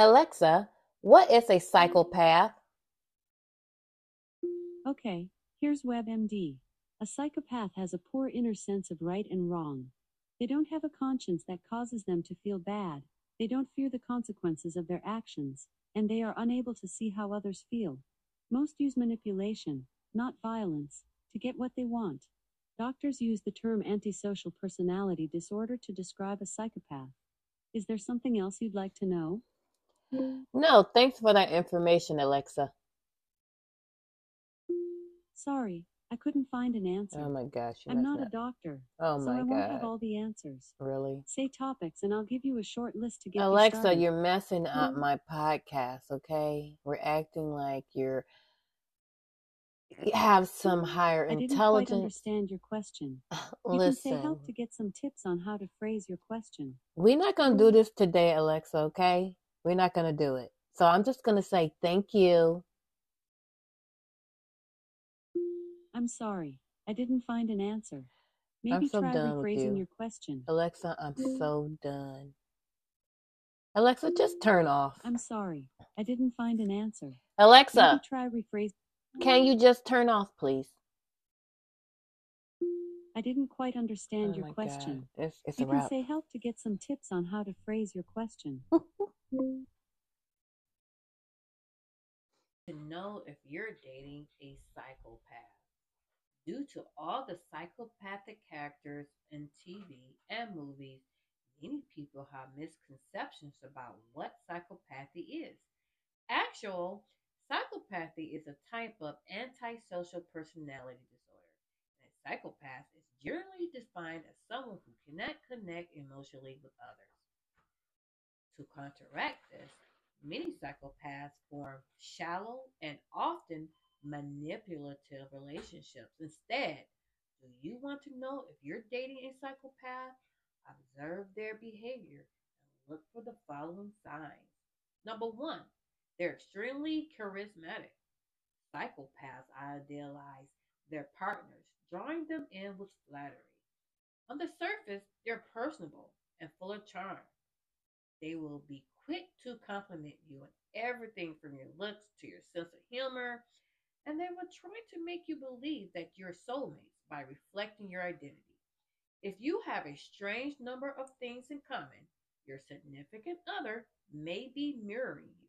Alexa, what is a psychopath? Okay, here's WebMD. A psychopath has a poor inner sense of right and wrong. They don't have a conscience that causes them to feel bad. They don't fear the consequences of their actions, and they are unable to see how others feel. Most use manipulation, not violence, to get what they want. Doctors use the term antisocial personality disorder to describe a psychopath. Is there something else you'd like to know? No, thanks for that information, Alexa. Sorry, I couldn't find an answer. Oh my gosh. I'm not a doctor, Oh so I won't have all the answers. Really? Say topics, and I'll give you a short list to get Alexa, started. you're messing up mm-hmm. my podcast, okay? We're acting like you're you have some mm-hmm. higher intelligence. I didn't quite understand your question. You can say Listen, help to get some tips on how to phrase your question. we're not going to do mm-hmm. this today, Alexa, okay? We're not going to do it. So I'm just going to say thank you. I'm sorry, I didn't find an answer. Maybe I'm so try done rephrasing you. your question. Alexa, I'm mm. so done. Alexa, just turn off. I'm sorry, I didn't find an answer. Alexa, Maybe try rephrase. can you just turn off, please? I didn't quite understand Oh your question. God. It's, it's You can say help to get some tips on how to phrase your question. to know if you're dating a psychopath. Due to all the psychopathic characters in TV and movies, many people have misconceptions about what psychopathy is. Actual psychopathy is a type of antisocial personality disorder. And a psychopath is generally defined as someone who cannot connect emotionally with others. To counteract this, many psychopaths form shallow and often manipulative relationships. Instead, do you want to know if you're dating a psychopath? Observe their behavior and look for the following signs. Number one, they're extremely charismatic. Psychopaths idealize their partners, drawing them in with flattery. On the surface, they're personable and full of charm. They will be quick to compliment you on everything from your looks to your sense of humor, and they will try to make you believe that you're soulmates by reflecting your identity. If you have a strange number of things in common, your significant other may be mirroring you.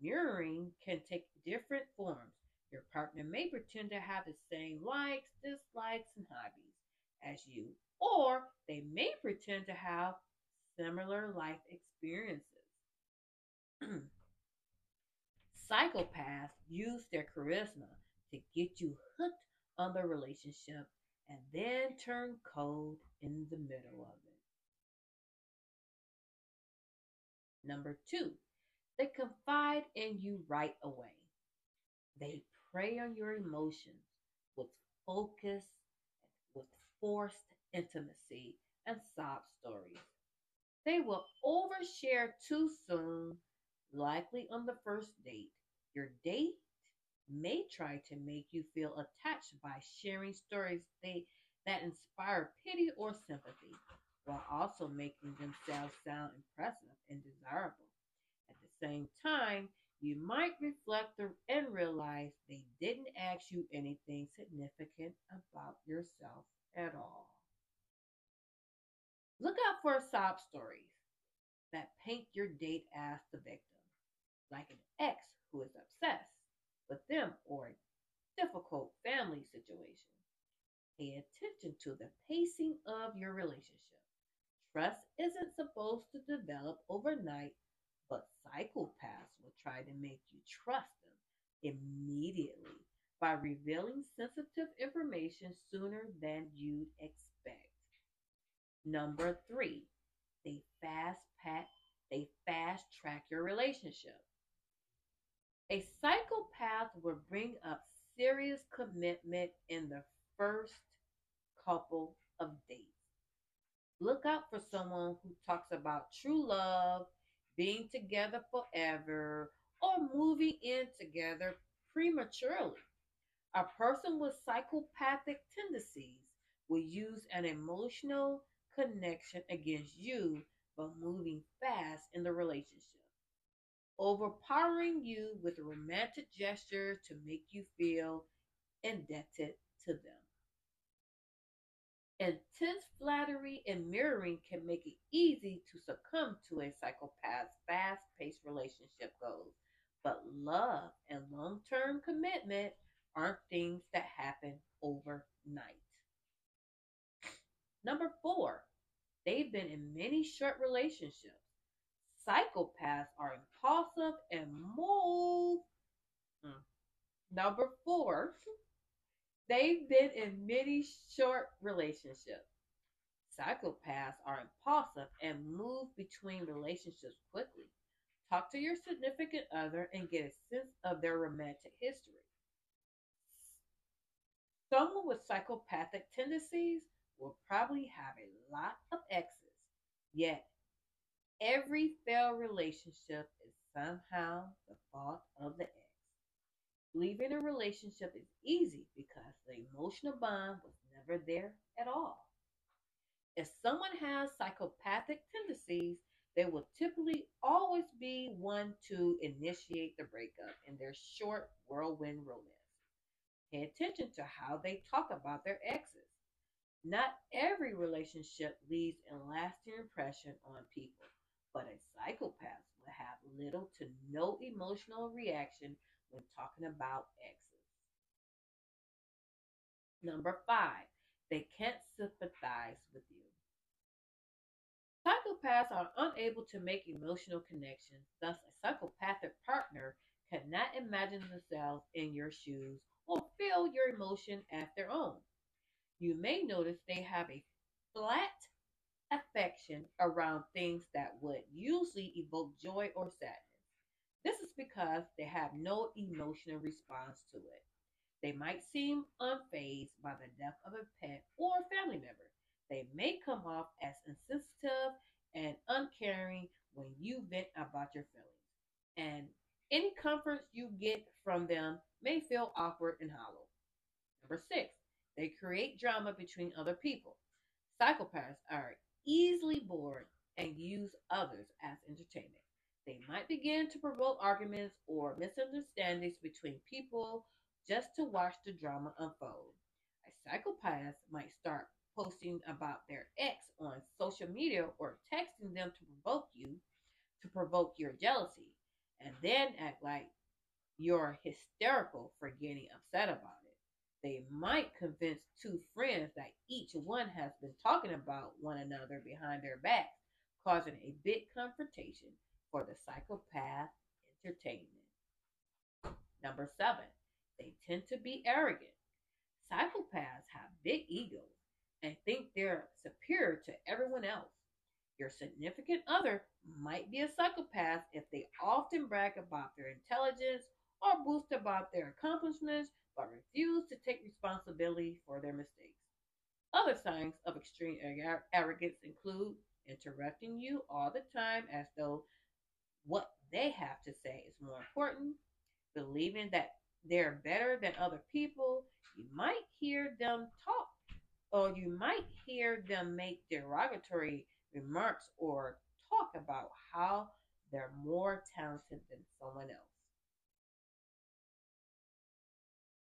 Mirroring can take different forms. Your partner may pretend to have the same likes, dislikes, and hobbies as you, or they may pretend to have similar life experiences. Psychopaths use their charisma to get you hooked on the relationship and then turn cold in the middle of it. Number two, they confide in you right away. They prey on your emotions with focus, with forced intimacy, and sob stories. They will overshare too soon, likely on the first date. Your date may try to make you feel attached by sharing stories they that inspire pity or sympathy, while also making themselves sound impressive and desirable. At the same time, you might reflect and realize they didn't ask you anything significant about yourself at all. Look out for sob stories that paint your date as the victim, like an ex who is obsessed with them or a difficult family situation. Pay attention to the pacing of your relationship. Trust isn't supposed to develop overnight, but psychopaths will try to make you trust them immediately by revealing sensitive information sooner than you'd expect. Number three, they fast pat, they fast track your relationship. A psychopath will bring up serious commitment in the first couple of dates. Look out for someone who talks about true love, being together forever, or moving in together prematurely. A person with psychopathic tendencies will use an emotional connection against you, but moving fast in the relationship. overpowering you with romantic gestures to make you feel indebted to them. Intense flattery and mirroring can make it easy to succumb to a psychopath's fast paced relationship goals. But love and long term commitment aren't things that happen overnight. Number four, they've been in many short relationships. Psychopaths are impulsive and move. Hmm. Number four, they've been in many short relationships. Psychopaths are impulsive and move between relationships quickly. Talk to your significant other and get a sense of their romantic history. Someone with psychopathic tendencies will probably have a lot of exes, yet every failed relationship is somehow the fault of the ex. Leaving a relationship is easy because the emotional bond was never there at all. If someone has psychopathic tendencies, they will typically always be one to initiate the breakup in their short whirlwind romance. Pay attention to how they talk about their exes. Not every relationship leaves a lasting impression on people, but a psychopath will have little to no emotional reaction when talking about exes. Number five, they can't sympathize with you. Psychopaths are unable to make emotional connections, thus, a psychopathic partner cannot imagine themselves in your shoes or feel your emotion as their own. You may notice they have a flat affection around things that would usually evoke joy or sadness. Because they have no emotional response to it. They might seem unfazed by the death of a pet or family member. They may come off as insensitive and uncaring when you vent about your feelings. And any comfort you get from them may feel awkward and hollow. Number six, they create drama between other people. Psychopaths are easily bored and use others as entertainment. They might begin to provoke arguments or misunderstandings between people just to watch the drama unfold. A psychopath might start posting about their ex on social media or texting them to provoke you, to provoke your jealousy, and then act like you're hysterical for getting upset about it. They might convince two friends that each one has been talking about one another behind their backs, causing a big confrontation for the psychopath entertainment. Number seven, they tend to be arrogant. Psychopaths have big egos and think they're superior to everyone else. Your significant other might be a psychopath if they often brag about their intelligence or boast about their accomplishments but refuse to take responsibility for their mistakes. Other signs of extreme arrogance include interrupting you all the time as though what they have to say is more important, believing that they're better than other people. You might hear them talk, or you might hear them make derogatory remarks or talk about how they're more talented than someone else.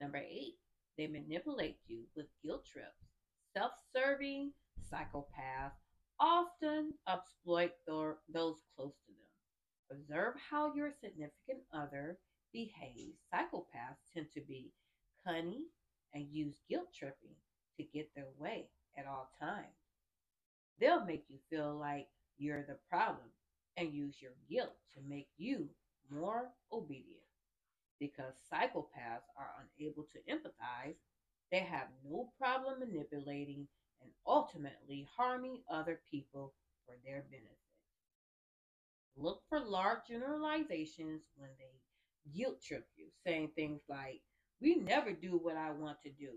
Number eight, they manipulate you with guilt trips. Self serving psychopaths often exploit those close to them. Observe how your significant other behaves. Psychopaths tend to be cunning and use guilt tripping to get their way at all times. They'll make you feel like you're the problem and use your guilt to make you more obedient. Because psychopaths are unable to empathize, they have no problem manipulating and ultimately harming other people for their benefit. Look for large generalizations when they guilt trip you, saying things like, We never do what I want to do.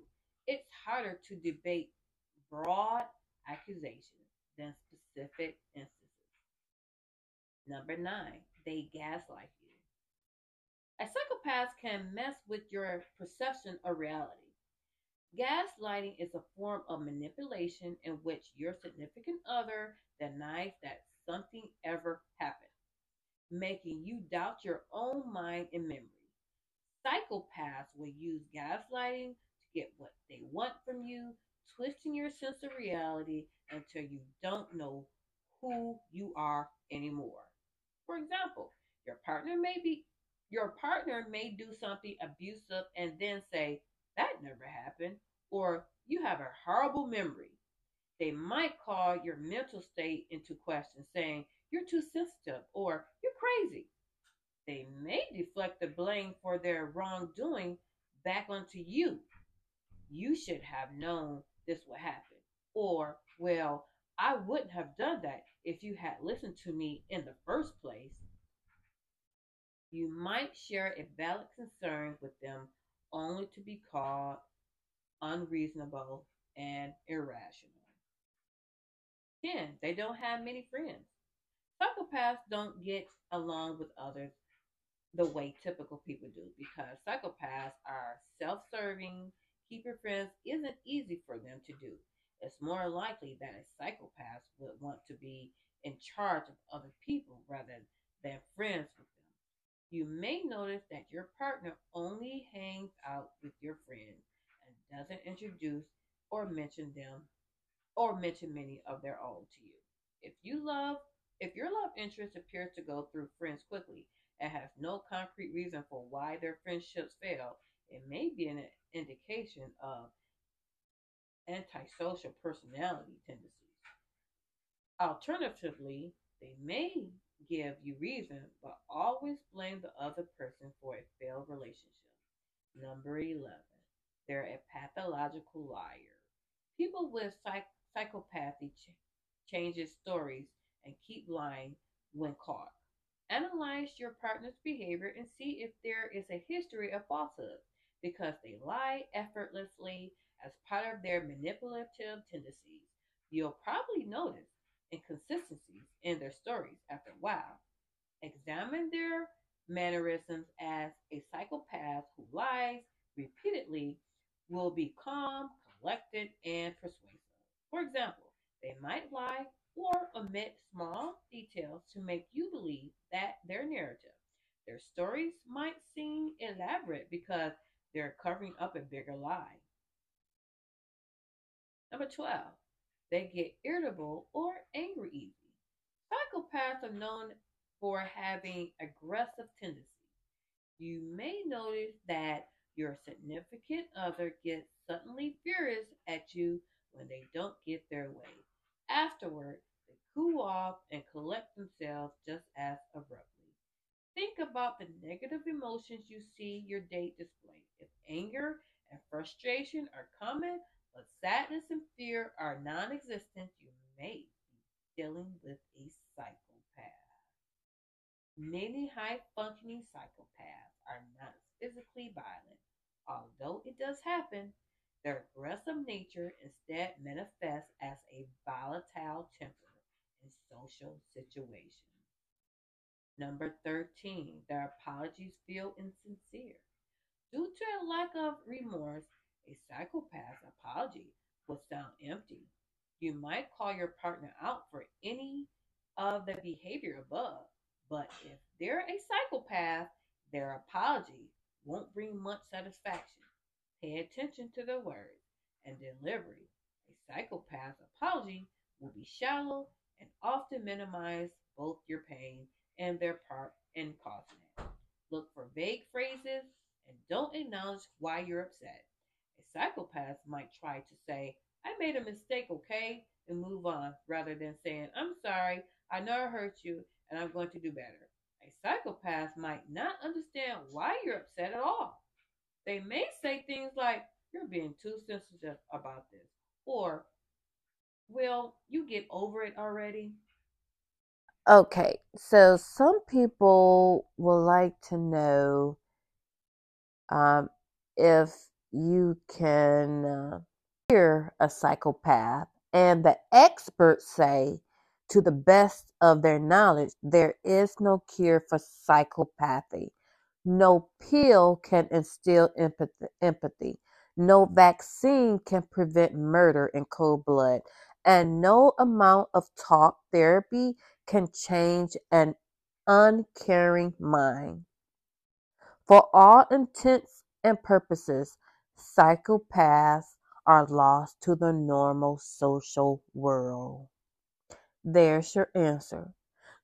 It's harder to debate broad accusations than specific instances. Number nine, they gaslight you. A psychopath can mess with your perception of reality. Gaslighting is a form of manipulation in which your significant other denies that something ever happened. Making you doubt your own mind and memory. Psychopaths will use gaslighting to get what they want from you, twisting your sense of reality until you don't know who you are anymore. For example, your partner may be your partner may do something abusive and then say, That never happened, or you have a horrible memory. They might call your mental state into question, saying, You're too sensitive or you're crazy. They may deflect the blame for their wrongdoing back onto you. You should have known this would happen. Or, well, I wouldn't have done that if you had listened to me in the first place. You might share a valid concern with them only to be called unreasonable and irrational. 10. They don't have many friends. Psychopaths don't get along with others the way typical people do because psychopaths are self serving. Keep your friends isn't easy for them to do. It's more likely that a psychopath would want to be in charge of other people rather than friends with them. You may notice that your partner only hangs out with your friends and doesn't introduce or mention them or mention many of their own to you. If you love if your love interest appears to go through friends quickly and has no concrete reason for why their friendships fail, it may be an indication of antisocial personality tendencies. Alternatively, they may give you reason, but always blame the other person for a failed relationship. Number 11, they're a pathological liar. People with psych- psychopathy ch- changes stories and keep lying when caught. Analyze your partner's behavior and see if there is a history of falsehood because they lie effortlessly as part of their manipulative tendencies. You'll probably notice inconsistencies in their stories after a while. Examine their mannerisms as a psychopath who lies repeatedly will be calm, collected, and persuasive. For example, they might lie or omit small details to make you believe that their narrative. Their stories might seem elaborate because they're covering up a bigger lie. Number 12, they get irritable or angry easy. Psychopaths are known for having aggressive tendencies. You may notice that your significant other gets suddenly furious at you when they don't get their way. Afterward, they cool off and collect themselves just as abruptly. Think about the negative emotions you see your date display. If anger and frustration are common, but sadness and fear are non existent, you may be dealing with a psychopath. Many high functioning psychopaths are not physically violent. Although it does happen, their aggressive nature instead manifests volatile temper in social situations. Number 13, their apologies feel insincere. Due to a lack of remorse, a psychopath's apology will sound empty. You might call your partner out for any of the behavior above, but if they're a psychopath, their apology won't bring much satisfaction. Pay attention to their words and delivery. Psychopath's apology will be shallow and often minimize both your pain and their part in causing it. Look for vague phrases and don't acknowledge why you're upset. A psychopath might try to say, I made a mistake, okay, and move on, rather than saying, I'm sorry, I know I hurt you, and I'm going to do better. A psychopath might not understand why you're upset at all. They may say things like, You're being too sensitive about this, or, Well, you get over it already. Okay, so some people will like to know um, if you can uh, hear a psychopath, and the experts say, to the best of their knowledge, there is no cure for psychopathy. No pill can instill empathy. empathy. No vaccine can prevent murder in cold blood. And no amount of talk therapy can change an uncaring mind. For all intents and purposes, psychopaths are lost to the normal social world. There's your answer.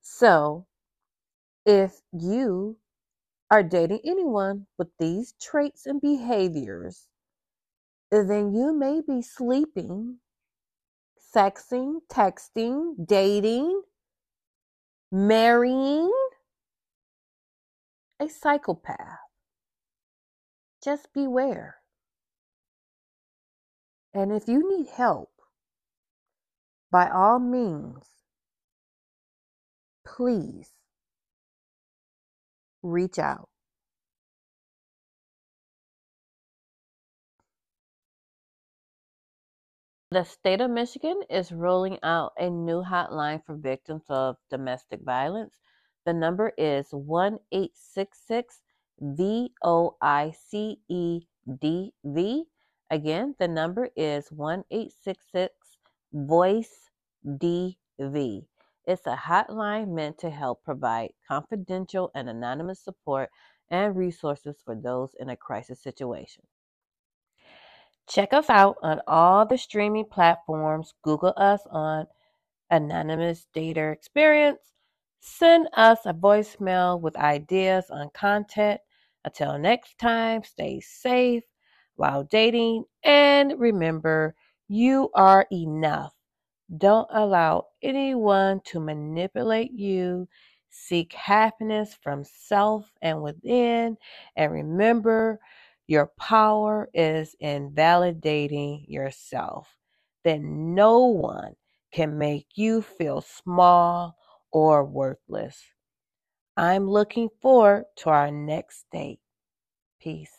So, if you are dating anyone with these traits and behaviors, then you may be sleeping, sexing, texting, dating, marrying a psychopath. Just beware. And if you need help, by all means, please reach out. The state of Michigan is rolling out a new hotline for victims of domestic violence. The number is 1 866 VOICEDV. Again, the number is 1 866 VOICE DV. It's a hotline meant to help provide confidential and anonymous support and resources for those in a crisis situation. Check us out on all the streaming platforms. Google us on Anonymous Data Experience. Send us a voicemail with ideas on content. Until next time, stay safe while dating and remember you are enough. Don't allow anyone to manipulate you. Seek happiness from self and within. And remember, your power is in validating yourself. That no one can make you feel small or worthless. I'm looking forward to our next date. Peace.